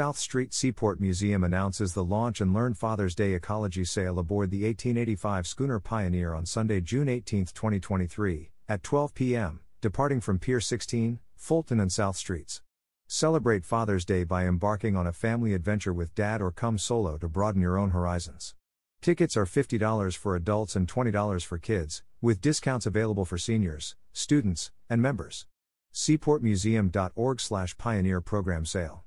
South Street Seaport Museum announces the launch and Learn Father's Day Ecology Sail aboard the 1885 schooner Pioneer on Sunday, June 18, 2023, at 12 p.m., departing from Pier 16, Fulton and South Streets. Celebrate Father's Day by embarking on a family adventure with dad or come solo to broaden your own horizons. Tickets are $50 for adults and $20 for kids, with discounts available for seniors, students, and members. Seaportmuseum.org/pioneer program sale.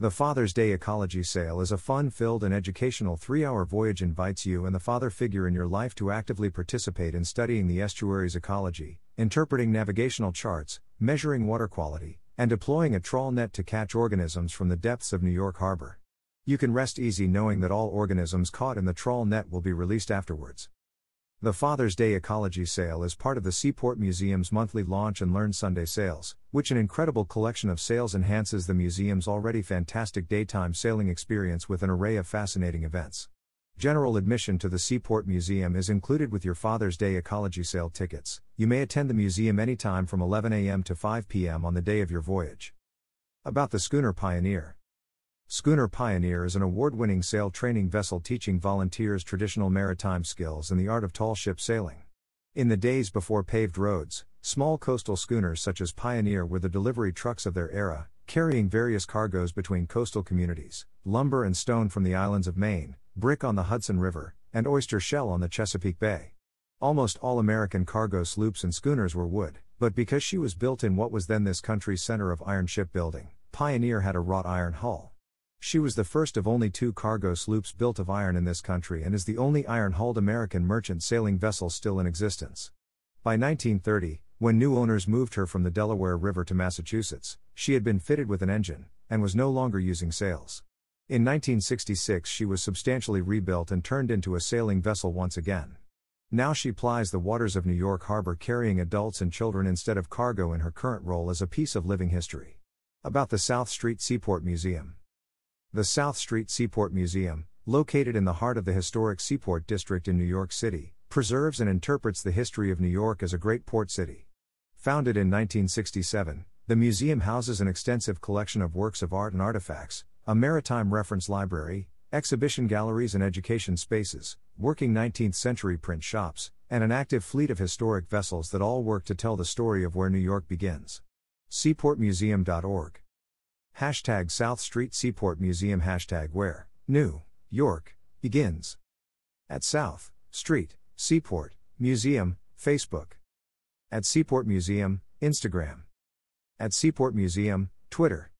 The Father's Day Ecology Sail is a fun filled and educational three hour voyage invites you and the father figure in your life to actively participate in studying the estuary's ecology, interpreting navigational charts, measuring water quality, and deploying a trawl net to catch organisms from the depths of New York Harbor. You can rest easy knowing that all organisms caught in the trawl net will be released afterwards. The Father's Day Ecology Sail is part of the Seaport Museum's monthly Launch and Learn Sunday sails, which an incredible collection of sails enhances the museum's already fantastic daytime sailing experience with an array of fascinating events. General admission to the Seaport Museum is included with your Father's Day Ecology Sail tickets. You may attend the museum anytime from 11 a.m. to 5 p.m. on the day of your voyage. About the Schooner Pioneer. Schooner Pioneer is an award winning sail training vessel teaching volunteers traditional maritime skills and the art of tall ship sailing. In the days before paved roads, small coastal schooners such as Pioneer were the delivery trucks of their era, carrying various cargoes between coastal communities lumber and stone from the islands of Maine, brick on the Hudson River, and oyster shell on the Chesapeake Bay. Almost all American cargo sloops and schooners were wood, but because she was built in what was then this country's center of iron shipbuilding, Pioneer had a wrought iron hull. She was the first of only two cargo sloops built of iron in this country and is the only iron hulled American merchant sailing vessel still in existence. By 1930, when new owners moved her from the Delaware River to Massachusetts, she had been fitted with an engine, and was no longer using sails. In 1966, she was substantially rebuilt and turned into a sailing vessel once again. Now she plies the waters of New York Harbor carrying adults and children instead of cargo in her current role as a piece of living history. About the South Street Seaport Museum. The South Street Seaport Museum, located in the heart of the historic Seaport District in New York City, preserves and interprets the history of New York as a great port city. Founded in 1967, the museum houses an extensive collection of works of art and artifacts, a maritime reference library, exhibition galleries and education spaces, working 19th century print shops, and an active fleet of historic vessels that all work to tell the story of where New York begins. Seaportmuseum.org Hashtag South Street Seaport Museum Hashtag where, New, York, begins. At South, Street, Seaport, Museum, Facebook. At Seaport Museum, Instagram. At Seaport Museum, Twitter.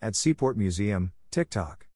At Seaport Museum, TikTok.